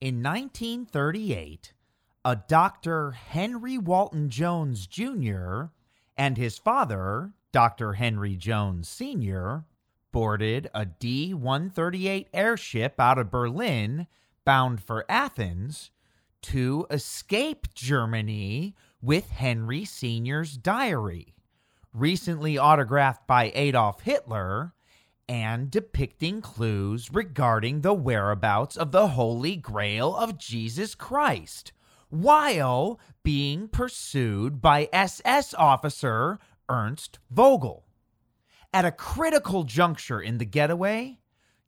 In 1938, a Dr. Henry Walton Jones Jr. and his father, Dr. Henry Jones Sr., boarded a D 138 airship out of Berlin bound for Athens to escape Germany with Henry Sr.'s diary, recently autographed by Adolf Hitler and depicting clues regarding the whereabouts of the Holy Grail of Jesus Christ while being pursued by SS officer Ernst Vogel. At a critical juncture in the getaway,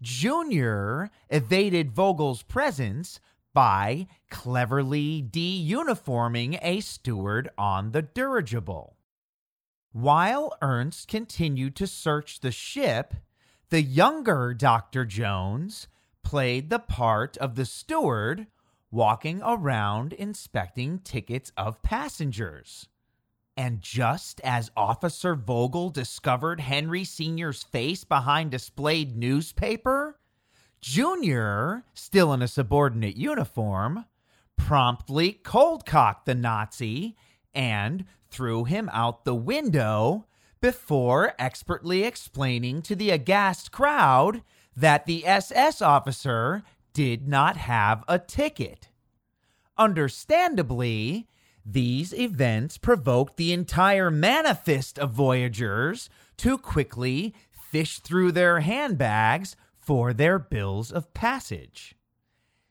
Junior evaded Vogel's presence by cleverly de uniforming a steward on the dirigible. While Ernst continued to search the ship, the younger Dr. Jones played the part of the steward walking around inspecting tickets of passengers. And just as Officer Vogel discovered Henry Sr.'s face behind displayed newspaper, Junior, still in a subordinate uniform, promptly cold cocked the Nazi and threw him out the window before expertly explaining to the aghast crowd that the SS officer did not have a ticket. Understandably, these events provoked the entire manifest of Voyagers to quickly fish through their handbags for their bills of passage.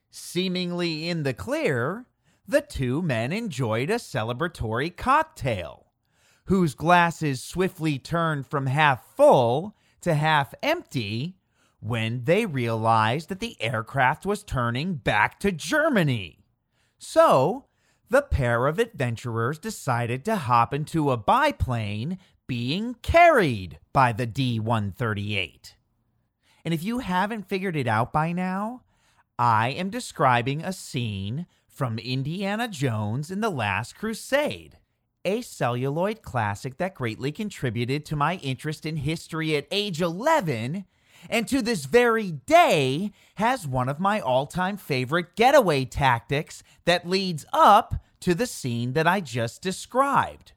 Seemingly in the clear, the two men enjoyed a celebratory cocktail whose glasses swiftly turned from half full to half empty when they realized that the aircraft was turning back to Germany. So, the pair of adventurers decided to hop into a biplane being carried by the D 138. And if you haven't figured it out by now, I am describing a scene from Indiana Jones in The Last Crusade a celluloid classic that greatly contributed to my interest in history at age 11, and to this very day has one of my all time favorite getaway tactics that leads up to the scene that I just described.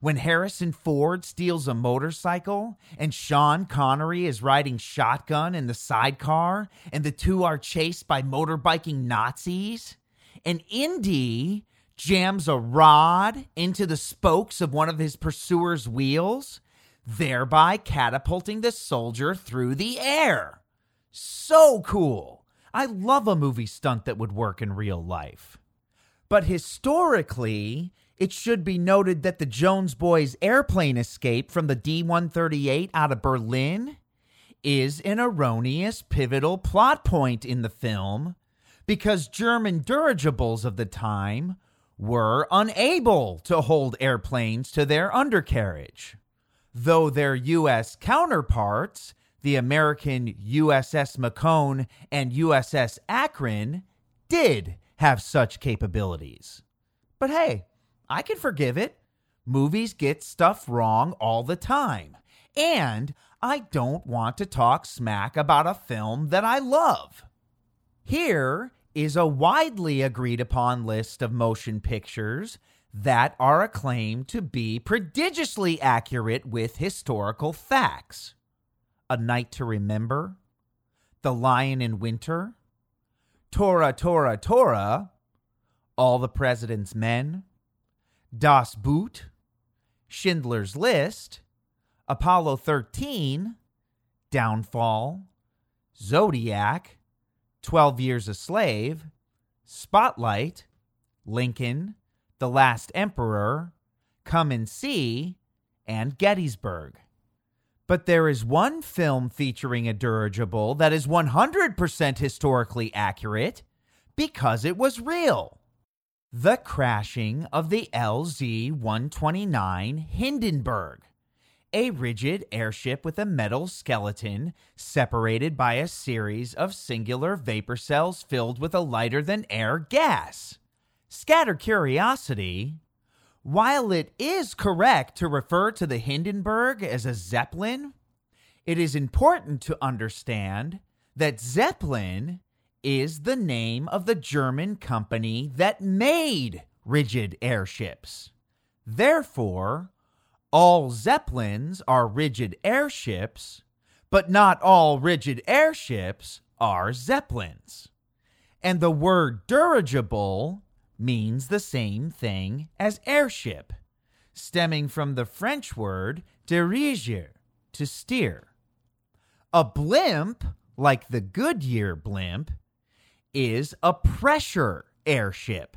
When Harrison Ford steals a motorcycle and Sean Connery is riding shotgun in the sidecar and the two are chased by motorbiking Nazis, and Indy jams a rod into the spokes of one of his pursuer's wheels, thereby catapulting the soldier through the air. So cool. I love a movie stunt that would work in real life. But historically, it should be noted that the Jones boys' airplane escape from the D 138 out of Berlin is an erroneous pivotal plot point in the film because German dirigibles of the time were unable to hold airplanes to their undercarriage, though their U.S. counterparts, the American USS Macon and USS Akron, did have such capabilities. But hey, I can forgive it. Movies get stuff wrong all the time. And I don't want to talk smack about a film that I love. Here is a widely agreed upon list of motion pictures that are acclaimed to be prodigiously accurate with historical facts. A Night to Remember, The Lion in Winter, Tora, Tora, Tora, All the President's Men, Das Boot, Schindler's List, Apollo 13, Downfall, Zodiac, 12 Years a Slave, Spotlight, Lincoln, The Last Emperor, Come and See, and Gettysburg. But there is one film featuring a dirigible that is 100% historically accurate because it was real. The crashing of the LZ 129 Hindenburg a rigid airship with a metal skeleton separated by a series of singular vapor cells filled with a lighter than air gas. Scatter curiosity. While it is correct to refer to the Hindenburg as a Zeppelin, it is important to understand that Zeppelin is the name of the German company that made rigid airships. Therefore, all Zeppelins are rigid airships, but not all rigid airships are Zeppelins. And the word dirigible means the same thing as airship, stemming from the French word diriger, to steer. A blimp, like the Goodyear blimp, is a pressure airship.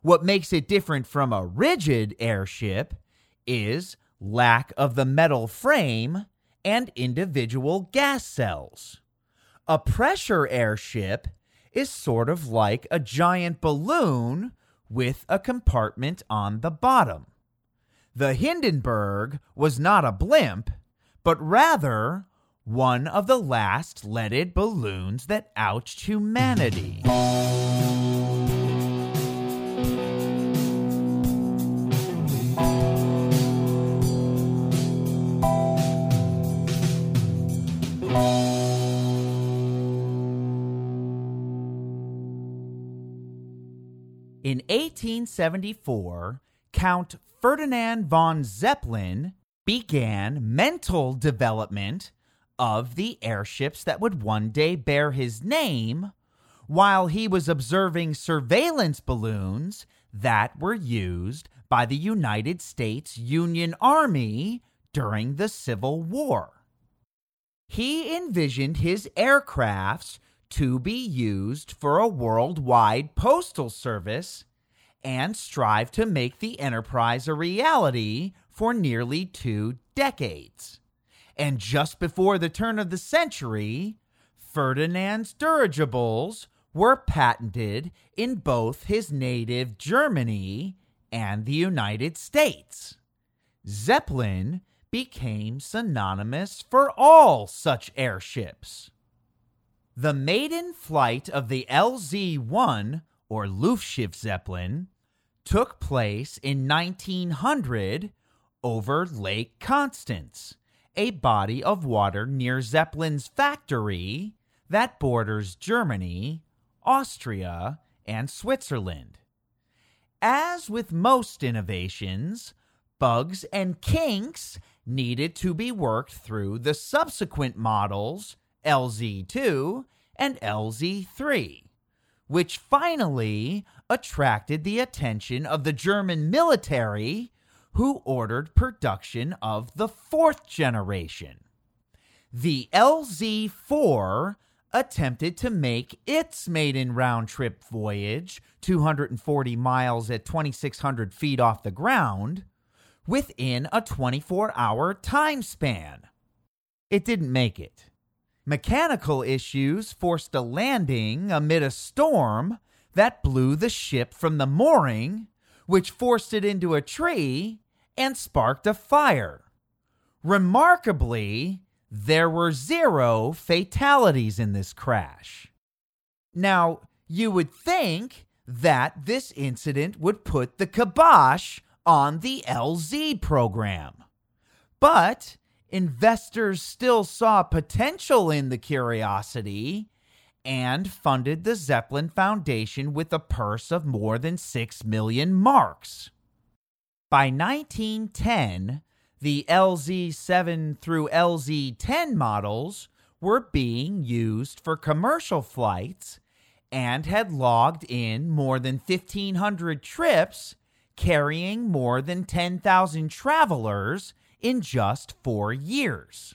What makes it different from a rigid airship is lack of the metal frame and individual gas cells. A pressure airship is sort of like a giant balloon with a compartment on the bottom. The Hindenburg was not a blimp, but rather one of the last leaded balloons that ouched humanity. In 1874, Count Ferdinand von Zeppelin began mental development of the airships that would one day bear his name while he was observing surveillance balloons that were used by the United States Union Army during the Civil War. He envisioned his aircrafts to be used for a worldwide postal service and strive to make the enterprise a reality for nearly two decades. And just before the turn of the century, Ferdinand's dirigibles were patented in both his native Germany and the United States. Zeppelin became synonymous for all such airships. The maiden flight of the LZ 1, or Luftschiff Zeppelin, took place in 1900 over Lake Constance, a body of water near Zeppelin's factory that borders Germany, Austria, and Switzerland. As with most innovations, bugs and kinks needed to be worked through the subsequent models LZ2 and LZ3, which finally attracted the attention of the German military, who ordered production of the fourth generation. The LZ4 attempted to make its maiden round trip voyage, 240 miles at 2,600 feet off the ground, within a 24 hour time span. It didn't make it. Mechanical issues forced a landing amid a storm that blew the ship from the mooring, which forced it into a tree and sparked a fire. Remarkably, there were zero fatalities in this crash. Now, you would think that this incident would put the kibosh on the LZ program. But investors still saw potential in the curiosity and funded the Zeppelin Foundation with a purse of more than 6 million marks. By 1910, the LZ7 through LZ10 models were being used for commercial flights and had logged in more than 1,500 trips, carrying more than 10,000 travelers in just four years.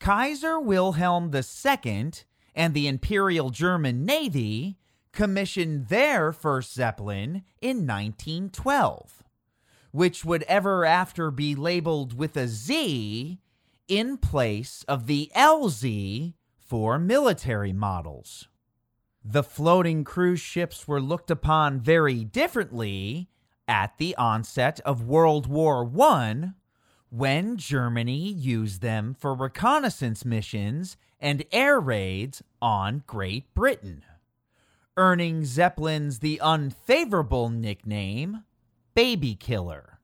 Kaiser Wilhelm II and the Imperial German Navy commissioned their first Zeppelin in 1912, which would ever after be labeled with a Z in place of the LZ for military models. The floating cruise ships were looked upon very differently at the onset of World War I when Germany used them for reconnaissance missions and air raids on Great Britain, earning Zeppelins the unfavorable nickname Baby Killer.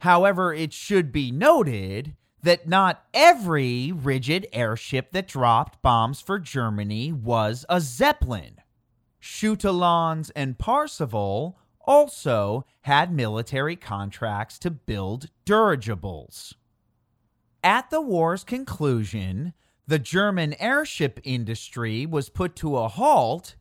However, it should be noted that not every rigid airship that dropped bombs for Germany was a Zeppelin. Schütte-Lanz and Parseval also had military contracts to build dirigibles. At the war's conclusion, the German airship industry was put to a halt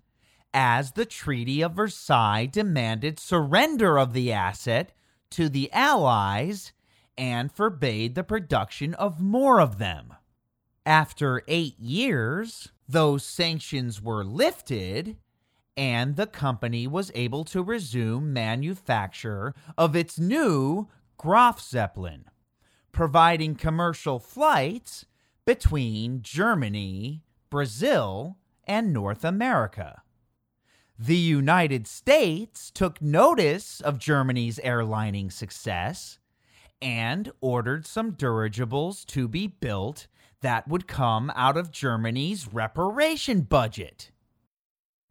as the Treaty of Versailles demanded surrender of the asset to the Allies and forbade the production of more of them. After eight years, those sanctions were lifted, and the company was able to resume manufacture of its new Graf Zeppelin, providing commercial flights between Germany, Brazil, and North America. The United States took notice of Germany's airlining success and ordered some dirigibles to be built that would come out of Germany's reparation budget.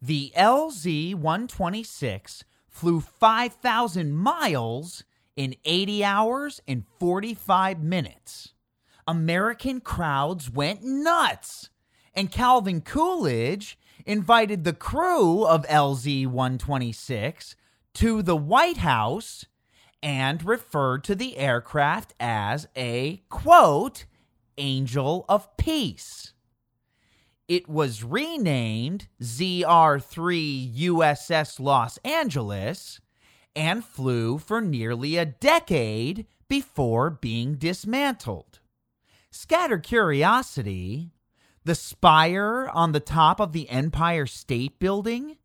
The LZ 126 flew 5,000 miles in 80 hours and 45 minutes. American crowds went nuts, and Calvin Coolidge invited the crew of LZ 126 to the White House and referred to the aircraft as a quote, angel of peace. It was renamed ZR 3 USS Los Angeles and flew for nearly a decade before being dismantled. Scattered curiosity the spire on the top of the Empire State Building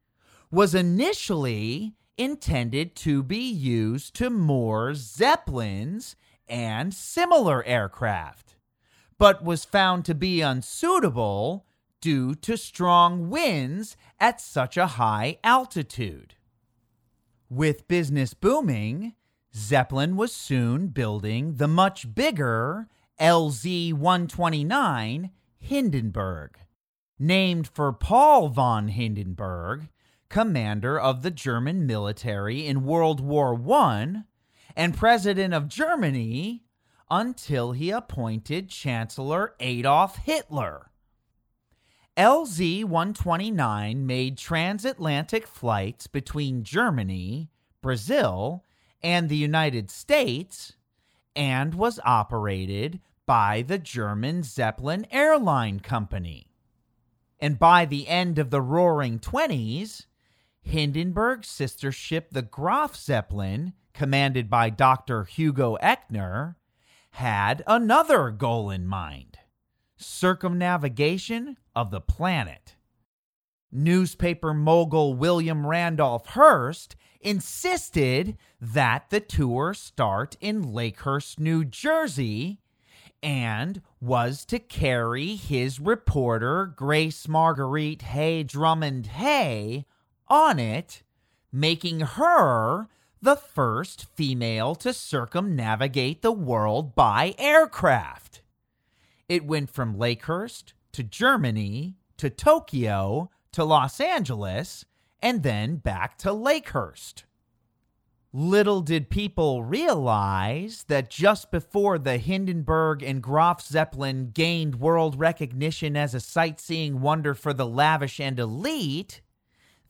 was initially intended to be used to moor Zeppelins and similar aircraft, but was found to be unsuitable due to strong winds at such a high altitude. With business booming, Zeppelin was soon building the much bigger LZ 129 Hindenburg, named for Paul von Hindenburg, commander of the German military in World War I and president of Germany until he appointed Chancellor Adolf Hitler. LZ 129 made transatlantic flights between Germany, Brazil, and the United States and was operated by the German Zeppelin Airline Company. And by the end of the Roaring Twenties, Hindenburg's sister ship, the Graf Zeppelin, commanded by Dr. Hugo Eckener, had another goal in mind circumnavigation of the planet. Newspaper mogul William Randolph Hearst insisted that the tour start in Lakehurst, New Jersey, and was to carry his reporter, Grace Marguerite Hay Drummond Hay, on it, making her the first female to circumnavigate the world by aircraft. It went from Lakehurst to Germany to Tokyo to Los Angeles and then back to Lakehurst. Little did people realize that just before the Hindenburg and Graf Zeppelin gained world recognition as a sightseeing wonder for the lavish and elite,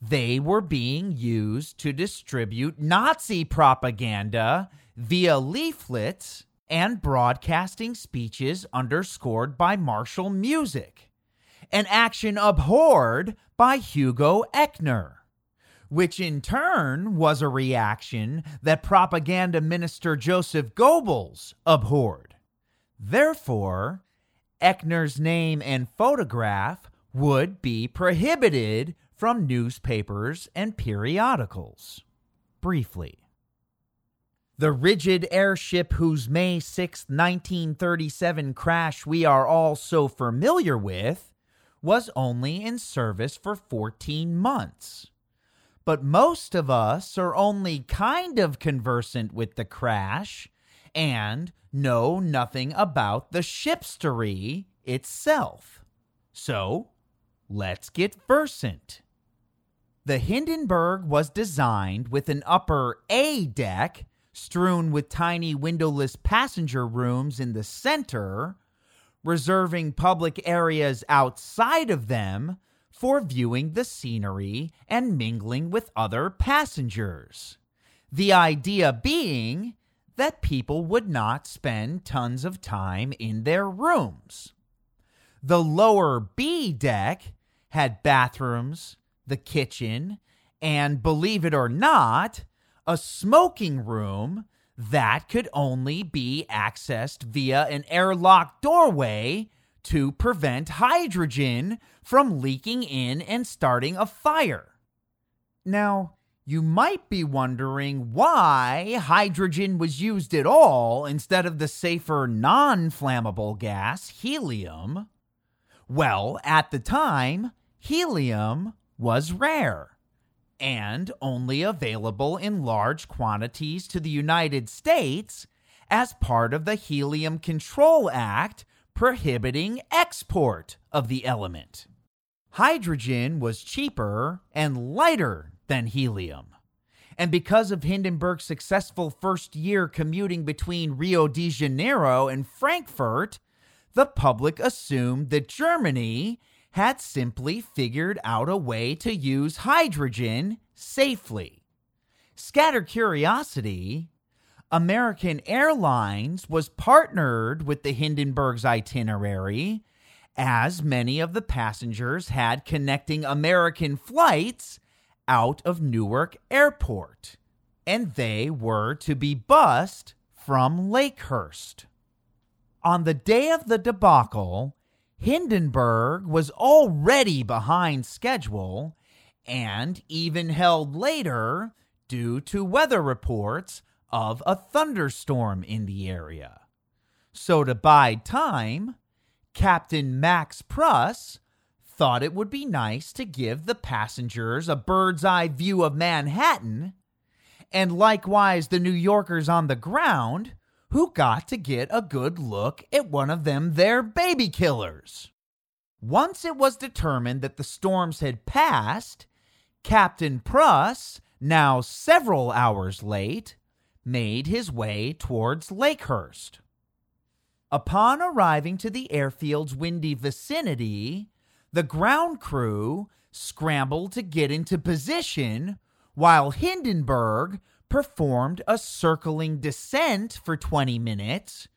they were being used to distribute Nazi propaganda via leaflets and broadcasting speeches underscored by martial music, an action abhorred by Hugo Eckener, which in turn was a reaction that propaganda minister Joseph Goebbels abhorred. Therefore, Eckener's name and photograph would be prohibited from newspapers and periodicals. Briefly, the rigid airship whose May 6, 1937 crash we are all so familiar with was only in service for 14 months but most of us are only kind of conversant with the crash and know nothing about the shipstery itself. So, let's get versant. The Hindenburg was designed with an upper A deck strewn with tiny windowless passenger rooms in the center, reserving public areas outside of them for viewing the scenery and mingling with other passengers. The idea being that people would not spend tons of time in their rooms. The lower B deck had bathrooms, the kitchen, and believe it or not, a smoking room that could only be accessed via an airlock doorway to prevent hydrogen from leaking in and starting a fire. Now, you might be wondering why hydrogen was used at all instead of the safer non flammable gas, helium. Well, at the time, helium was rare and only available in large quantities to the United States as part of the Helium Control Act prohibiting export of the element. Hydrogen was cheaper and lighter than helium. And because of Hindenburg's successful first year commuting between Rio de Janeiro and Frankfurt, the public assumed that Germany had simply figured out a way to use hydrogen safely. Scatter curiosity, American Airlines was partnered with the Hindenburg's itinerary, as many of the passengers had connecting American flights out of Newark Airport, and they were to be bussed from Lakehurst. On the day of the debacle, Hindenburg was already behind schedule and even held later due to weather reports of a thunderstorm in the area. So, to bide time, Captain Max Pruss thought it would be nice to give the passengers a bird's eye view of Manhattan, and likewise the New Yorkers on the ground who got to get a good look at one of them their baby killers. Once it was determined that the storms had passed, Captain Pruss, now several hours late, made his way towards Lakehurst. Upon arriving to the airfield's windy vicinity, the ground crew scrambled to get into position while Hindenburg performed a circling descent for 20 minutes,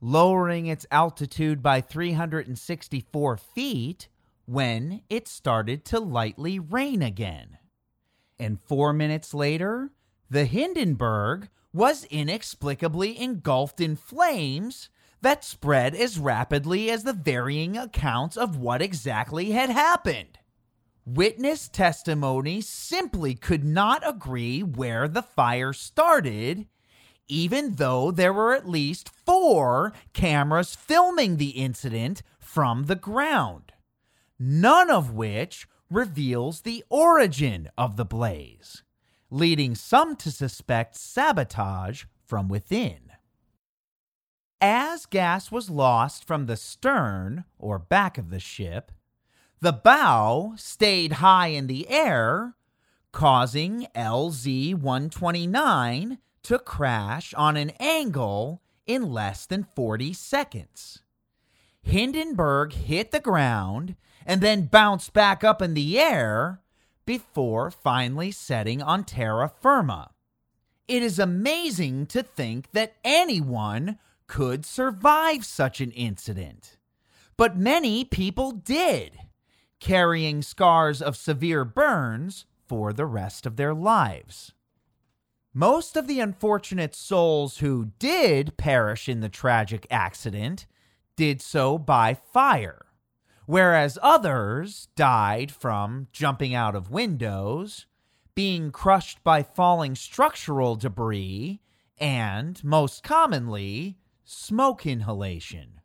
lowering its altitude by 364 feet when it started to lightly rain again. And four minutes later, the Hindenburg was inexplicably engulfed in flames that spread as rapidly as the varying accounts of what exactly had happened. Witness testimony simply could not agree where the fire started, even though there were at least four cameras filming the incident from the ground, none of which reveals the origin of the blaze, leading some to suspect sabotage from within. As gas was lost from the stern or back of the ship, the bow stayed high in the air, causing LZ 129 to crash on an angle in less than 40 seconds. Hindenburg hit the ground and then bounced back up in the air before finally setting on terra firma. It is amazing to think that anyone could survive such an incident. But many people did carrying scars of severe burns for the rest of their lives. Most of the unfortunate souls who did perish in the tragic accident did so by fire, whereas others died from jumping out of windows, being crushed by falling structural debris, and, most commonly, smoke inhalation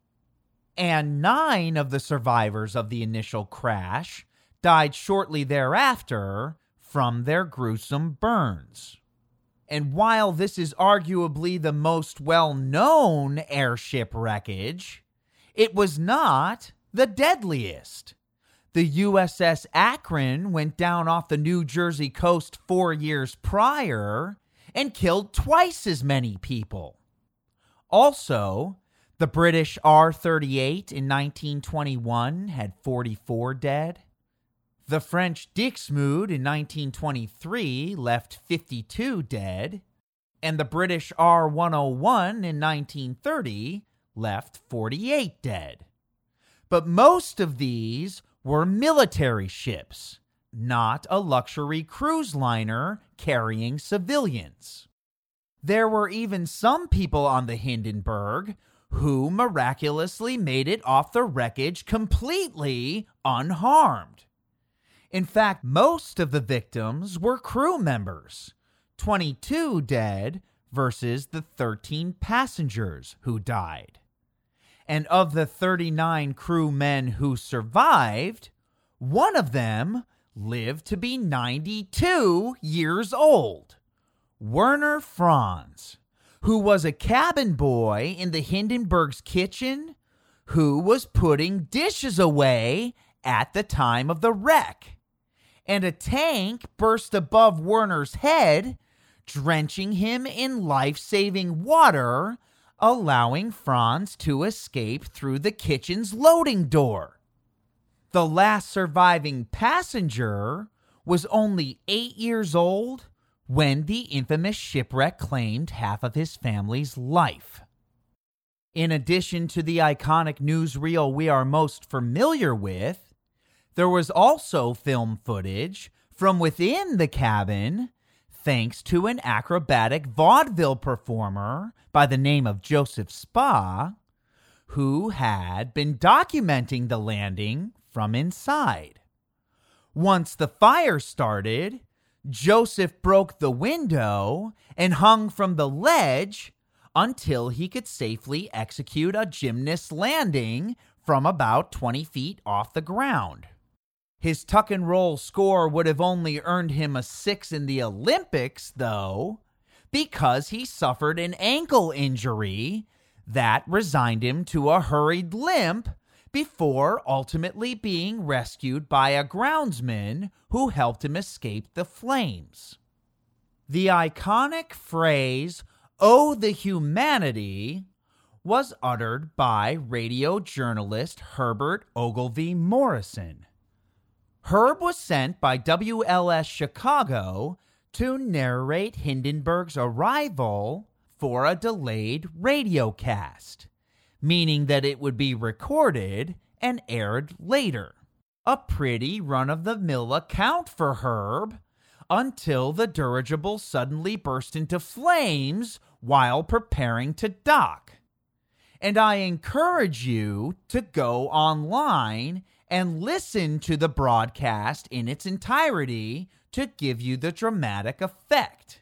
and nine of the survivors of the initial crash died shortly thereafter from their gruesome burns. And while this is arguably the most well known airship wreckage, it was not the deadliest. The USS Akron went down off the New Jersey coast four years prior, and killed twice as many people. Also, the British R 38 in 1921 had 44 dead. The French Dixmude in 1923 left 52 dead. And the British R 101 in 1930 left 48 dead. But most of these were military ships, not a luxury cruise liner carrying civilians. There were even some people on the Hindenburg who miraculously made it off the wreckage completely unharmed. In fact, most of the victims were crew members 22 dead versus the 13 passengers who died. And of the 39 crewmen who survived, one of them lived to be 92 years old. Werner Franz, who was a cabin boy in the Hindenburg's kitchen, who was putting dishes away at the time of the wreck. And a tank burst above Werner's head, drenching him in life saving water, allowing Franz to escape through the kitchen's loading door. The last surviving passenger was only eight years old when the infamous shipwreck claimed half of his family's life. In addition to the iconic newsreel we are most familiar with, there was also film footage from within the cabin thanks to an acrobatic vaudeville performer by the name of Joseph Späh, who had been documenting the landing from inside. Once the fire started, Joseph broke the window and hung from the ledge until he could safely execute a gymnast landing from about 20 feet off the ground. His tuck and roll score would have only earned him a six in the Olympics, though, because he suffered an ankle injury that resigned him to a hurried limp before ultimately being rescued by a groundsman who helped him escape the flames. The iconic phrase, Oh, the humanity, was uttered by radio journalist Herbert Oglevee Morrison. Herb was sent by WLS Chicago to narrate Hindenburg's arrival for a delayed radio cast meaning that it would be recorded and aired later. A pretty run of the mill account for Herb until the dirigible suddenly burst into flames while preparing to dock. And I encourage you to go online and listen to the broadcast in its entirety to give you the dramatic effect.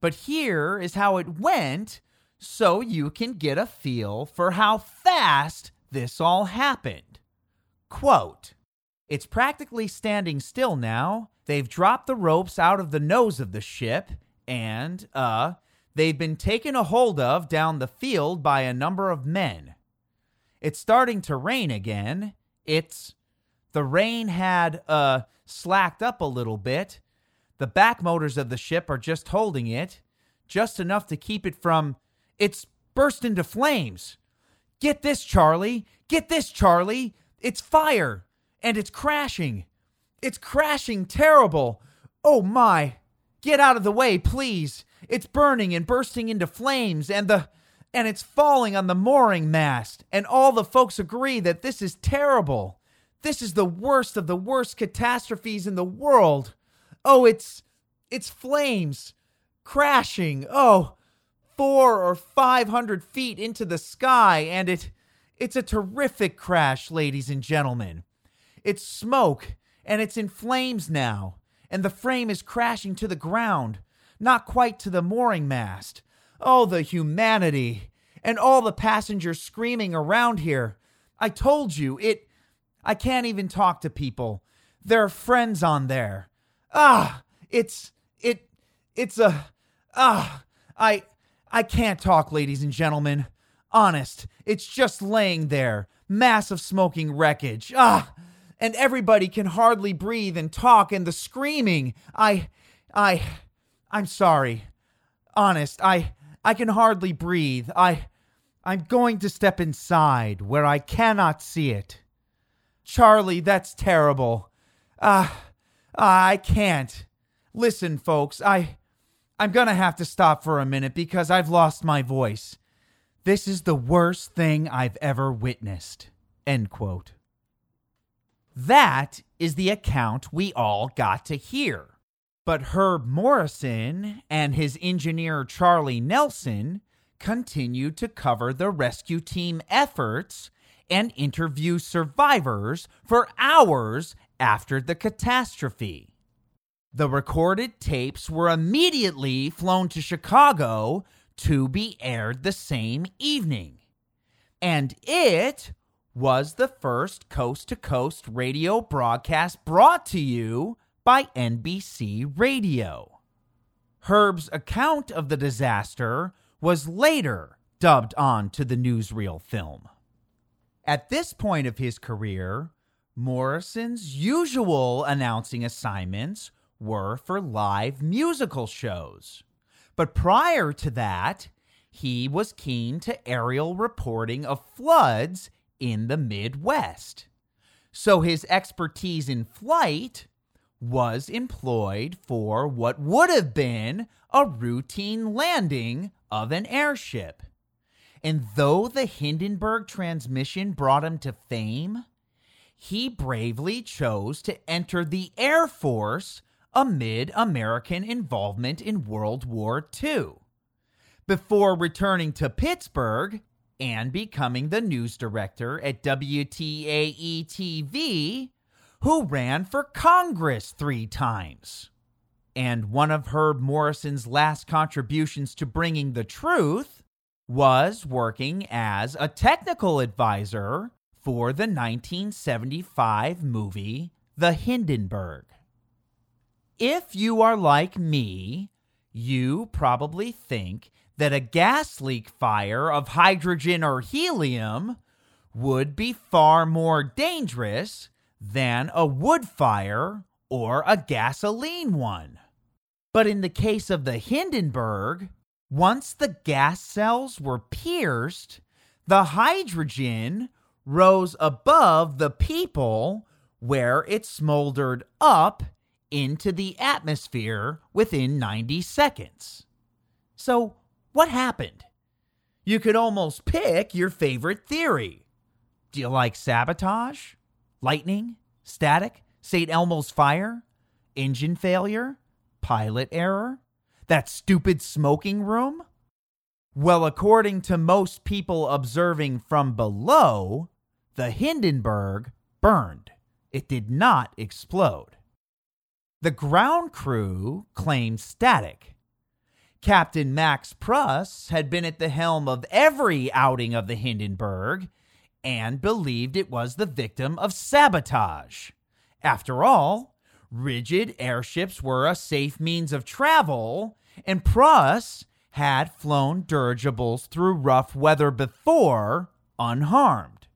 But here is how it went so you can get a feel for how fast this all happened. Quote, it's practically standing still now. They've dropped the ropes out of the nose of the ship, and, uh, they've been taken a hold of down the field by a number of men. It's starting to rain again. It's. The rain had, uh, slacked up a little bit. The back motors of the ship are just holding it, just enough to keep it from it's burst into flames. Get this, Charlie. Get this, Charlie. It's fire and it's crashing. It's crashing terrible. Oh my. Get out of the way, please. It's burning and bursting into flames and the and it's falling on the mooring mast and all the folks agree that this is terrible. This is the worst of the worst catastrophes in the world. Oh, it's it's flames crashing. Oh, four or five hundred feet into the sky, and it it's a terrific crash, ladies and gentlemen. It's smoke, and it's in flames now, and the frame is crashing to the ground, not quite to the mooring mast. Oh, the humanity! And all the passengers screaming around here. I told you, it. I can't even talk to people. There are friends on there. Ah, it's. It. It's a. Ah, I. I can't talk, ladies and gentlemen. Honest, it's just laying there, massive smoking wreckage. Ah! And everybody can hardly breathe and talk, and the screaming. I. I. I'm sorry. Honest, I I can hardly breathe. I I'm going to step inside where I cannot see it. Charlie, that's terrible. Ah, uh, I can't. Listen, folks, I I'm going to have to stop for a minute because I've lost my voice. This is the worst thing I've ever witnessed. End quote. That is the account we all got to hear. But Herb Morrison and his engineer Charlie Nehlsen continued to cover the rescue team efforts and interview survivors for hours after the catastrophe. The recorded tapes were immediately flown to Chicago to be aired the same evening. And it was the first coast to coast radio broadcast brought to you by NBC Radio. Herb's account of the disaster was later dubbed on to the newsreel film. At this point of his career, Morrison's usual announcing assignments were for live musical shows. But prior to that, he was keen to aerial reporting of floods in the Midwest. So his expertise in flight was employed for what would have been a routine landing of an airship. And though the Hindenburg transmission brought him to fame, he bravely chose to enter the Air Force amid American involvement in World War II. Before returning to Pittsburgh and becoming the news director at WTAE TV, who ran for Congress three times. And one of Herb Morrison's last contributions to bringing the truth was working as a technical advisor for the 1975 movie The Hindenburg. If you are like me, you probably think that a gas leak fire of hydrogen or helium would be far more dangerous than a wood fire or a gasoline one. But in the case of the Hindenburg, once the gas cells were pierced, the hydrogen rose above the people where it smoldered up into the atmosphere within 90 seconds. So, what happened? You could almost pick your favorite theory. Do you like sabotage? Lightning? Static? St. Elmo's fire? Engine failure? Pilot error? That stupid smoking room? Well, according to most people observing from below, the Hindenburg burned. It did not explode. The ground crew claimed static. Captain Max Pruss had been at the helm of every outing of the Hindenburg and believed it was the victim of sabotage. After all, rigid airships were a safe means of travel, and Pruss had flown dirigibles through rough weather before unharmed.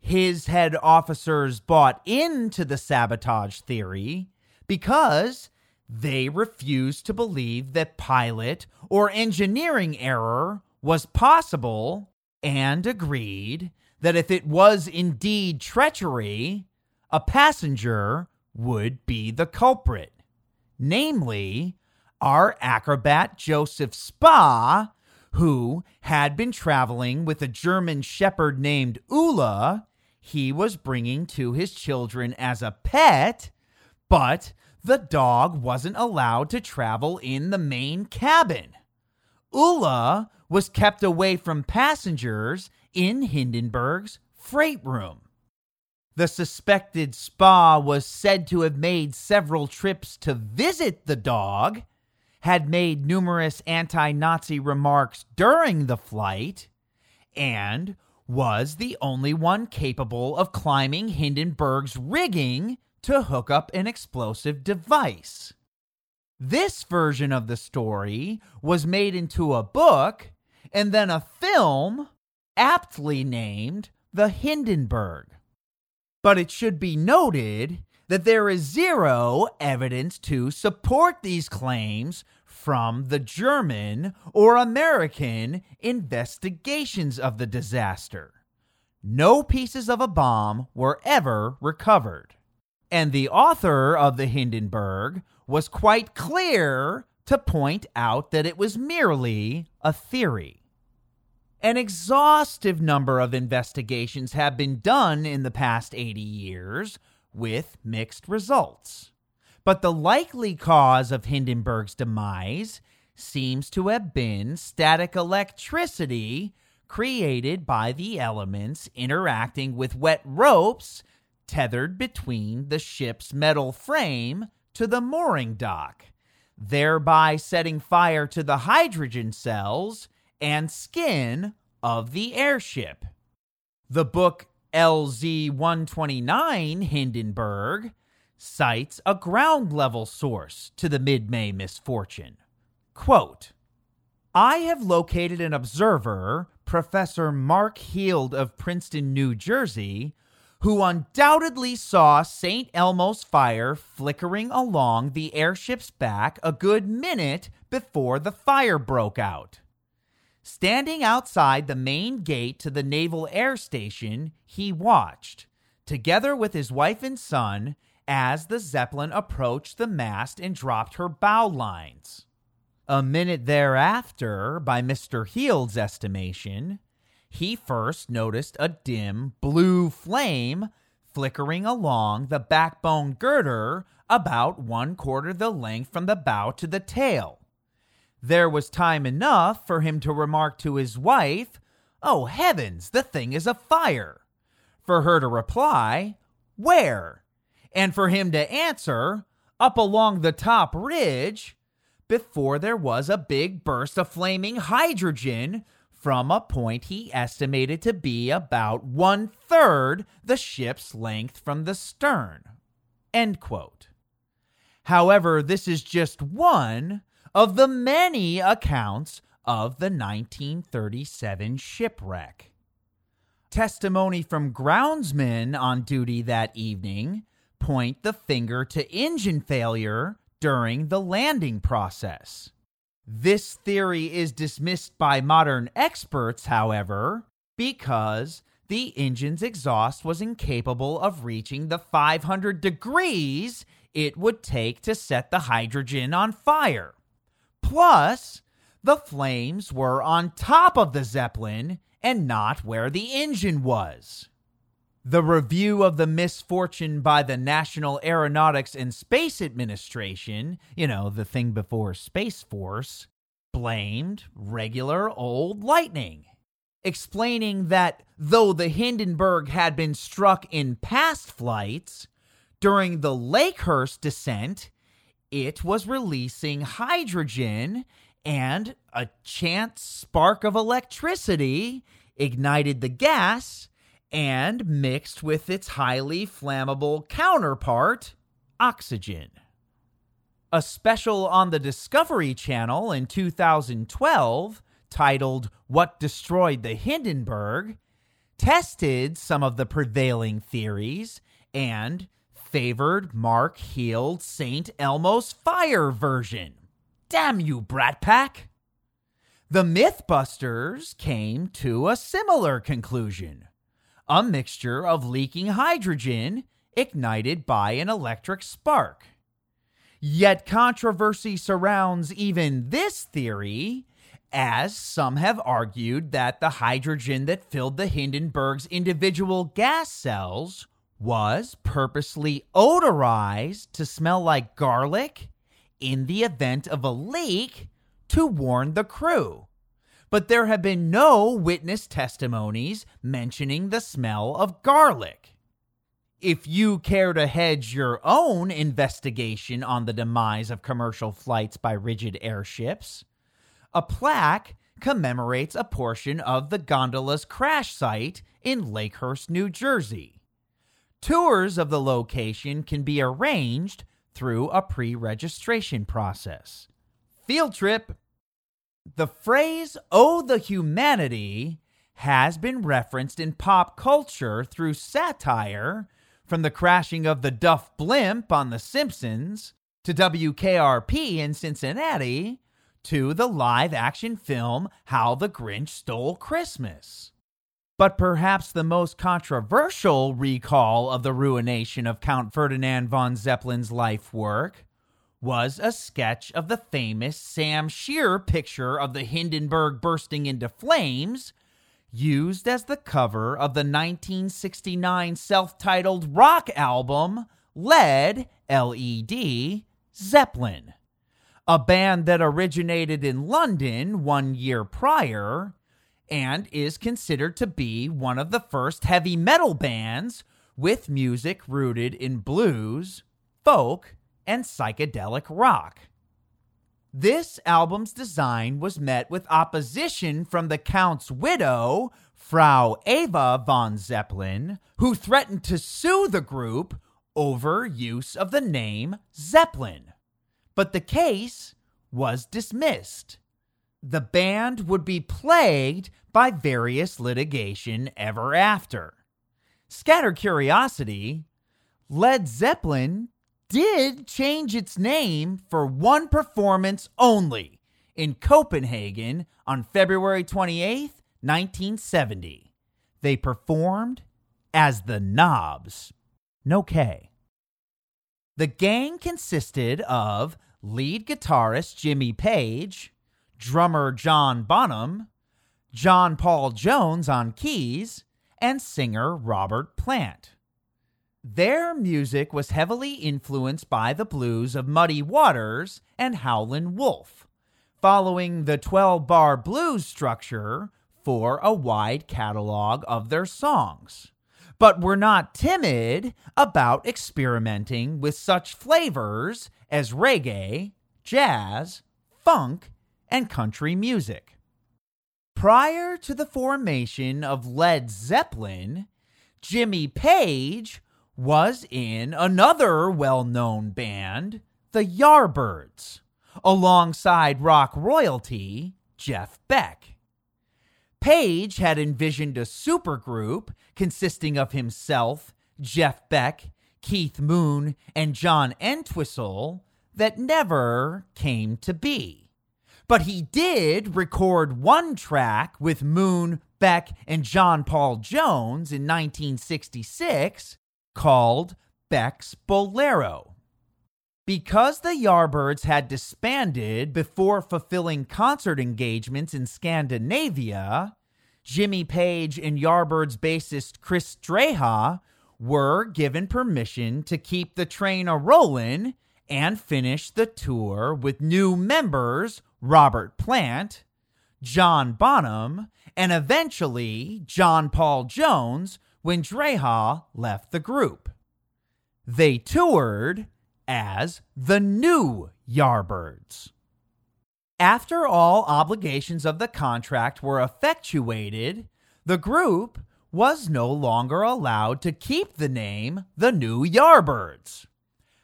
His head officers bought into the sabotage theory because they refused to believe that pilot or engineering error was possible and agreed that if it was indeed treachery, a passenger would be the culprit, namely, our acrobat Joseph Späh, who had been traveling with a German shepherd named Ulla, he was bringing to his children as a pet, but the dog wasn't allowed to travel in the main cabin. Ulla was kept away from passengers in Hindenburg's freight room. The suspected Späh was said to have made several trips to visit the dog, had made numerous anti Nazi remarks during the flight, and was the only one capable of climbing Hindenburg's rigging to hook up an explosive device. This version of the story was made into a book and then a film aptly named The Hindenburg. But it should be noted that there is zero evidence to support these claims from the German or American investigations of the disaster. No pieces of a bomb were ever recovered. And the author of the Hindenburg was quite clear to point out that it was merely a theory. An exhaustive number of investigations have been done in the past 80 years with mixed results. But the likely cause of Hindenburg's demise seems to have been static electricity created by the elements interacting with wet ropes tethered between the ship's metal frame to the mooring dock, thereby setting fire to the hydrogen cells and skin of the airship. The book LZ 129 Hindenburg cites a ground level source to the mid May misfortune. Quote, I have located an observer Professor Mark Heald of Princeton, New Jersey, who undoubtedly saw St. Elmo's fire flickering along the airship's back a good minute before the fire broke out. Standing outside the main gate to the Naval Air Station, he watched, together with his wife and son, as the Zeppelin approached the mast and dropped her bow lines. A minute thereafter, by Mr. Heald's estimation, he first noticed a dim blue flame flickering along the backbone girder about one quarter the length from the bow to the tail. There was time enough for him to remark to his wife, Oh heavens, the thing is afire! For her to reply, Where? And for him to answer, Up along the top ridge before there was a big burst of flaming hydrogen from a point he estimated to be about one third the ship's length from the stern. However, this is just one of the many accounts of the 1937 shipwreck. Testimony from groundsmen on duty that evening point the finger to engine failure during the landing process. This theory is dismissed by modern experts, however, because the engine's exhaust was incapable of reaching the 500 degrees it would take to set the hydrogen on fire. Plus, the flames were on top of the Zeppelin and not where the engine was. The review of the misfortune by the National Aeronautics and Space Administration, you know, the thing before Space Force, blamed regular old lightning, explaining that though the Hindenburg had been struck in past flights, during the Lakehurst descent, it was releasing hydrogen and a chance spark of electricity ignited the gas and mixed with its highly flammable counterpart, oxygen. A special on the Discovery Channel in 2012, titled What Destroyed the Hindenburg, tested some of the prevailing theories and favored Mark Heald's St. Elmo's Fire version. Damn you, Brat Pack! The Mythbusters came to a similar conclusion a mixture of leaking hydrogen ignited by an electric spark. Yet controversy surrounds even this theory, as some have argued that the hydrogen that filled the Hindenburg's individual gas cells was purposely odorized to smell like garlic in the event of a leak to warn the crew but there have been no witness testimonies mentioning the smell of garlic. If you care to hedge your own investigation on the demise of commercial flights by rigid airships, a plaque commemorates a portion of the gondola's crash site in Lakehurst, New Jersey. Tours of the location can be arranged through a pre registration process. Field trip! The phrase, oh, the humanity, has been referenced in pop culture through satire, from the crashing of the Duff blimp on The Simpsons to WKRP in Cincinnati, to the live action film How the Grinch Stole Christmas. But perhaps the most controversial recall of the ruination of Count Ferdinand von Zeppelin's life work was a sketch of the famous Sam Shere picture of the Hindenburg bursting into flames, used as the cover of the 1969 self titled rock album Led, L E D, Zeppelin, a band that originated in London one year prior and is considered to be one of the first heavy metal bands with music rooted in blues, folk, and psychedelic rock. This album's design was met with opposition from the Count's widow, Frau Eva von Zeppelin, who threatened to sue the group over use of the name Zeppelin. But the case was dismissed. The band would be plagued by various litigation ever after. Scatter curiosity, Led Zeppelin did change its name for one performance only in Copenhagen on February 28th, 1970. They performed as the Nobs. No K. The gang consisted of lead guitarist Jimmy Page, drummer John Bonham, John Paul Jones on keys, and singer Robert Plant. Their music was heavily influenced by the blues of Muddy Waters and Howlin' Wolf, following the 12 bar blues structure for a wide catalog of their songs. But were not timid about experimenting with such flavors as reggae, jazz, funk, and country music. Prior to the formation of Led Zeppelin, Jimmy Page was in another well known band, the Yardbirds, alongside rock royalty Jeff Beck. Page had envisioned a supergroup consisting of himself, Jeff Beck, Keith Moon, and John Entwistle that never came to be. But he did record one track with Moon, Beck, and John Paul Jones in 1966 called Beck's Bolero. Because the Yardbirds had disbanded before fulfilling concert engagements in Scandinavia, Jimmy Page and Yardbirds bassist Chris Dreja were given permission to keep the train a rollin' and finish the tour with new members Robert Plant, John Bonham, and eventually John Paul Jones when Dreja left the group. They toured as the New Yardbirds. After all obligations of the contract were effectuated, the group was no longer allowed to keep the name the New Yardbirds.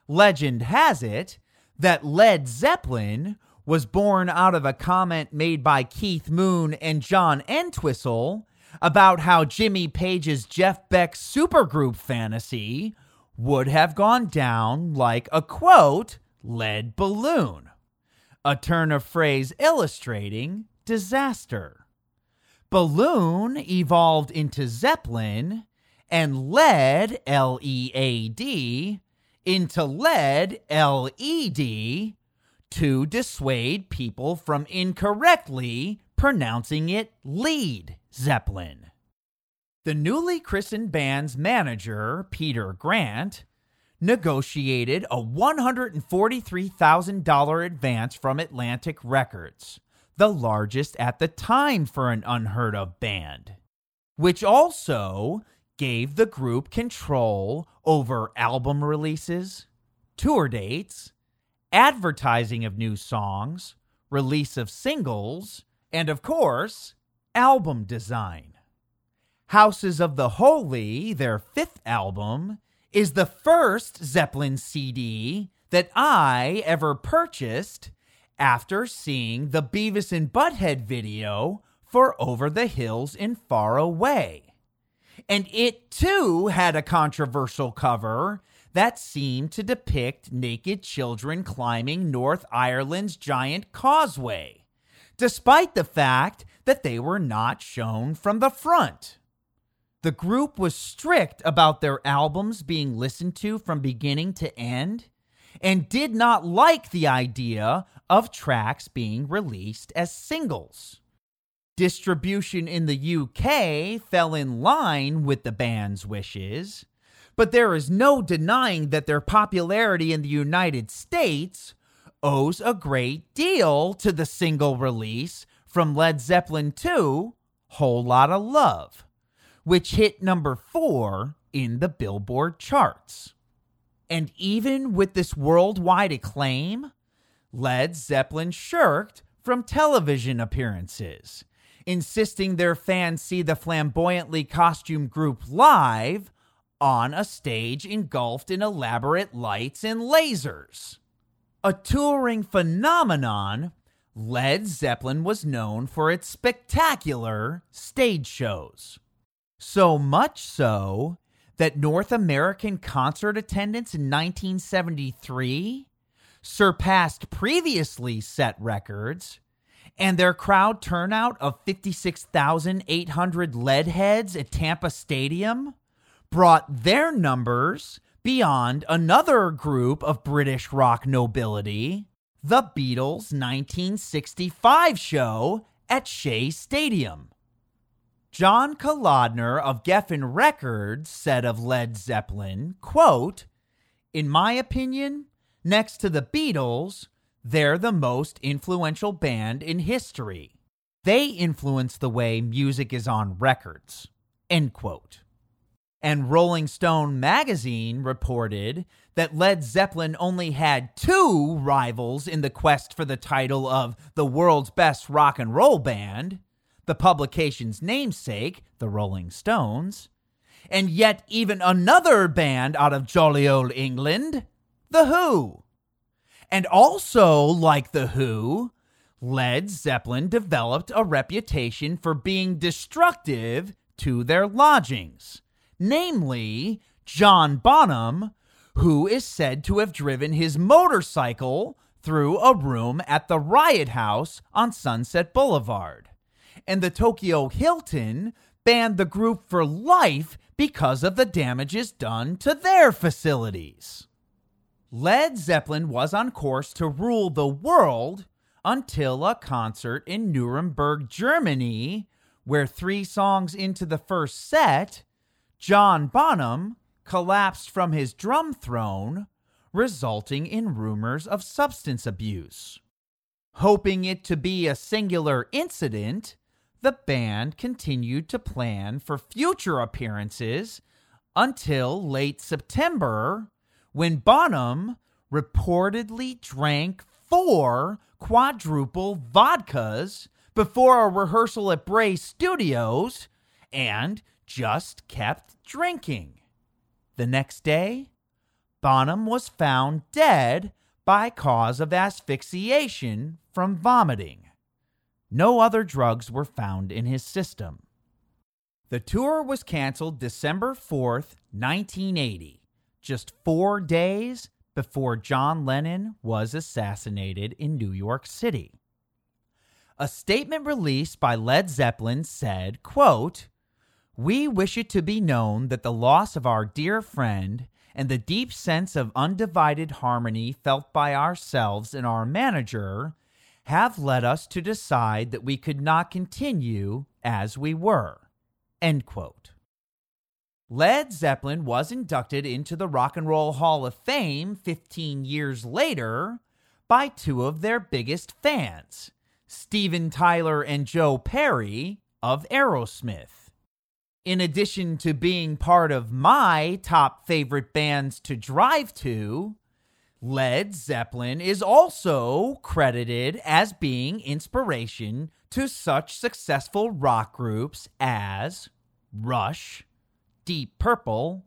Legend has it that Led Zeppelin was born out of a comment made by Keith Moon and John Entwistle about how Jimmy Page's Jeff Beck supergroup fantasy would have gone down like a quote, lead balloon, a turn of phrase illustrating disaster. Balloon evolved into Zeppelin, and lead, L E A D, into lead, L E D, to dissuade people from incorrectly pronouncing it lead Zeppelin. The newly christened band's manager, Peter Grant, negotiated a $143,000 advance from Atlantic Records, the largest at the time for an unheard of band, which also gave the group control over album releases, tour dates, advertising of new songs, release of singles, and of course, album design. Houses of the Holy, their fifth album, is the first Zeppelin CD that I ever purchased after seeing the Beavis and Butthead video for Over the Hills and Far Away. And it too had a controversial cover that seemed to depict naked children climbing North Ireland's giant causeway, despite the fact that they were not shown from the front. The group was strict about their albums being listened to from beginning to end and did not like the idea of tracks being released as singles. Distribution in the UK fell in line with the band's wishes, but there is no denying that their popularity in the United States owes a great deal to the single release from Led Zeppelin II, Whole Lotta Love, which hit number four in the Billboard charts. And even with this worldwide acclaim, Led Zeppelin shirked from television appearances insisting their fans see the flamboyantly costumed group live on a stage engulfed in elaborate lights and lasers. A touring phenomenon, Led Zeppelin was known for its spectacular stage shows. So much so that North American concert attendance in 1973 surpassed previously set records and their crowd turnout of 56,800 lead heads at Tampa Stadium brought their numbers beyond another group of British rock nobility, the Beatles' 1965 show at Shea Stadium. John Kalodner of Geffen Records said of Led Zeppelin, quote, In my opinion, next to the Beatles, they're the most influential band in history. They influence the way music is on records. End quote. And Rolling Stone magazine reported that Led Zeppelin only had two rivals in the quest for the title of the world's best rock and roll band the publication's namesake, the Rolling Stones, and yet even another band out of jolly old England, The Who. And also, like The Who, Led Zeppelin developed a reputation for being destructive to their lodgings, namely, John Bonham, who is said to have driven his motorcycle through a room at the Riot House on Sunset Boulevard. And the Tokyo Hilton banned the group for life because of the damages done to their facilities. Led Zeppelin was on course to rule the world until a concert in Nuremberg, Germany, where three songs into the first set, John Bonham collapsed from his drum throne, resulting in rumors of substance abuse. Hoping it to be a singular incident, the band continued to plan for future appearances until late September when Bonham reportedly drank four quadruple vodkas before a rehearsal at Bray Studios and just kept drinking. The next day, Bonham was found dead by cause of asphyxiation from vomiting. No other drugs were found in his system. The tour was canceled December 4th, 1980 just four days before John Lennon was assassinated in New York City. A statement released by Led Zeppelin said, quote, We wish it to be known that the loss of our dear friend and the deep sense of undivided harmony felt by ourselves and our manager have led us to decide that we could not continue as we were. Led Zeppelin was inducted into the Rock and Roll Hall of Fame 15 years later by two of their biggest fans, Steven Tyler and Joe Perry of Aerosmith. In addition to being part of my top favorite bands to drive to, Led Zeppelin is also credited as being inspiration to such successful rock groups as Rush, Deep Purple,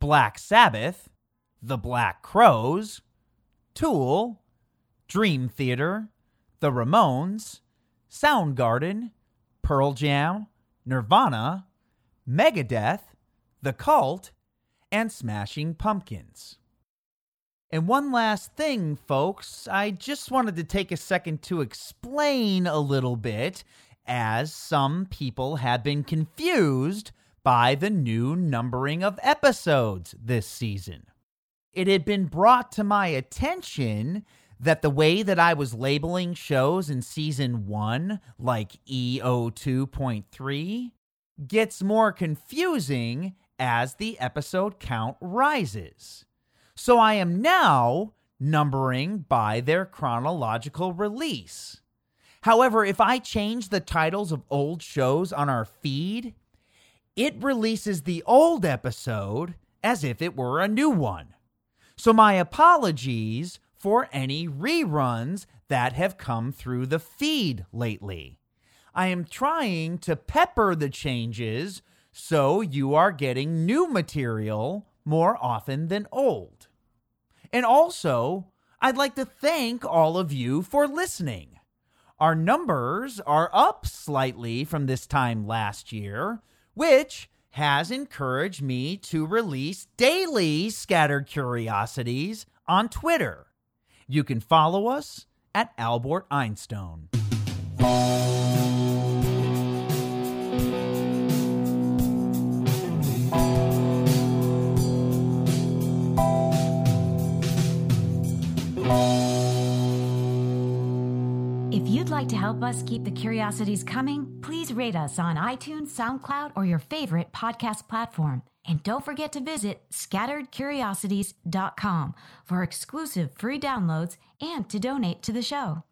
Black Sabbath, The Black Crowes, Tool, Dream Theater, The Ramones, Soundgarden, Pearl Jam, Nirvana, Megadeth, The Cult, and Smashing Pumpkins. And one last thing, folks, I just wanted to take a second to explain a little bit, as some people have been confused by the new numbering of episodes this season. It had been brought to my attention that the way that I was labeling shows in season one, like EO2.3, gets more confusing as the episode count rises. So I am now numbering by their chronological release. However, if I change the titles of old shows on our feed, it releases the old episode as if it were a new one. So, my apologies for any reruns that have come through the feed lately. I am trying to pepper the changes so you are getting new material more often than old. And also, I'd like to thank all of you for listening. Our numbers are up slightly from this time last year, which has encouraged me to release daily scattered curiosities on Twitter. You can follow us at Albert Einstone. Like to help us keep the curiosities coming, please rate us on iTunes, SoundCloud, or your favorite podcast platform. And don't forget to visit scatteredcuriosities.com for exclusive free downloads and to donate to the show.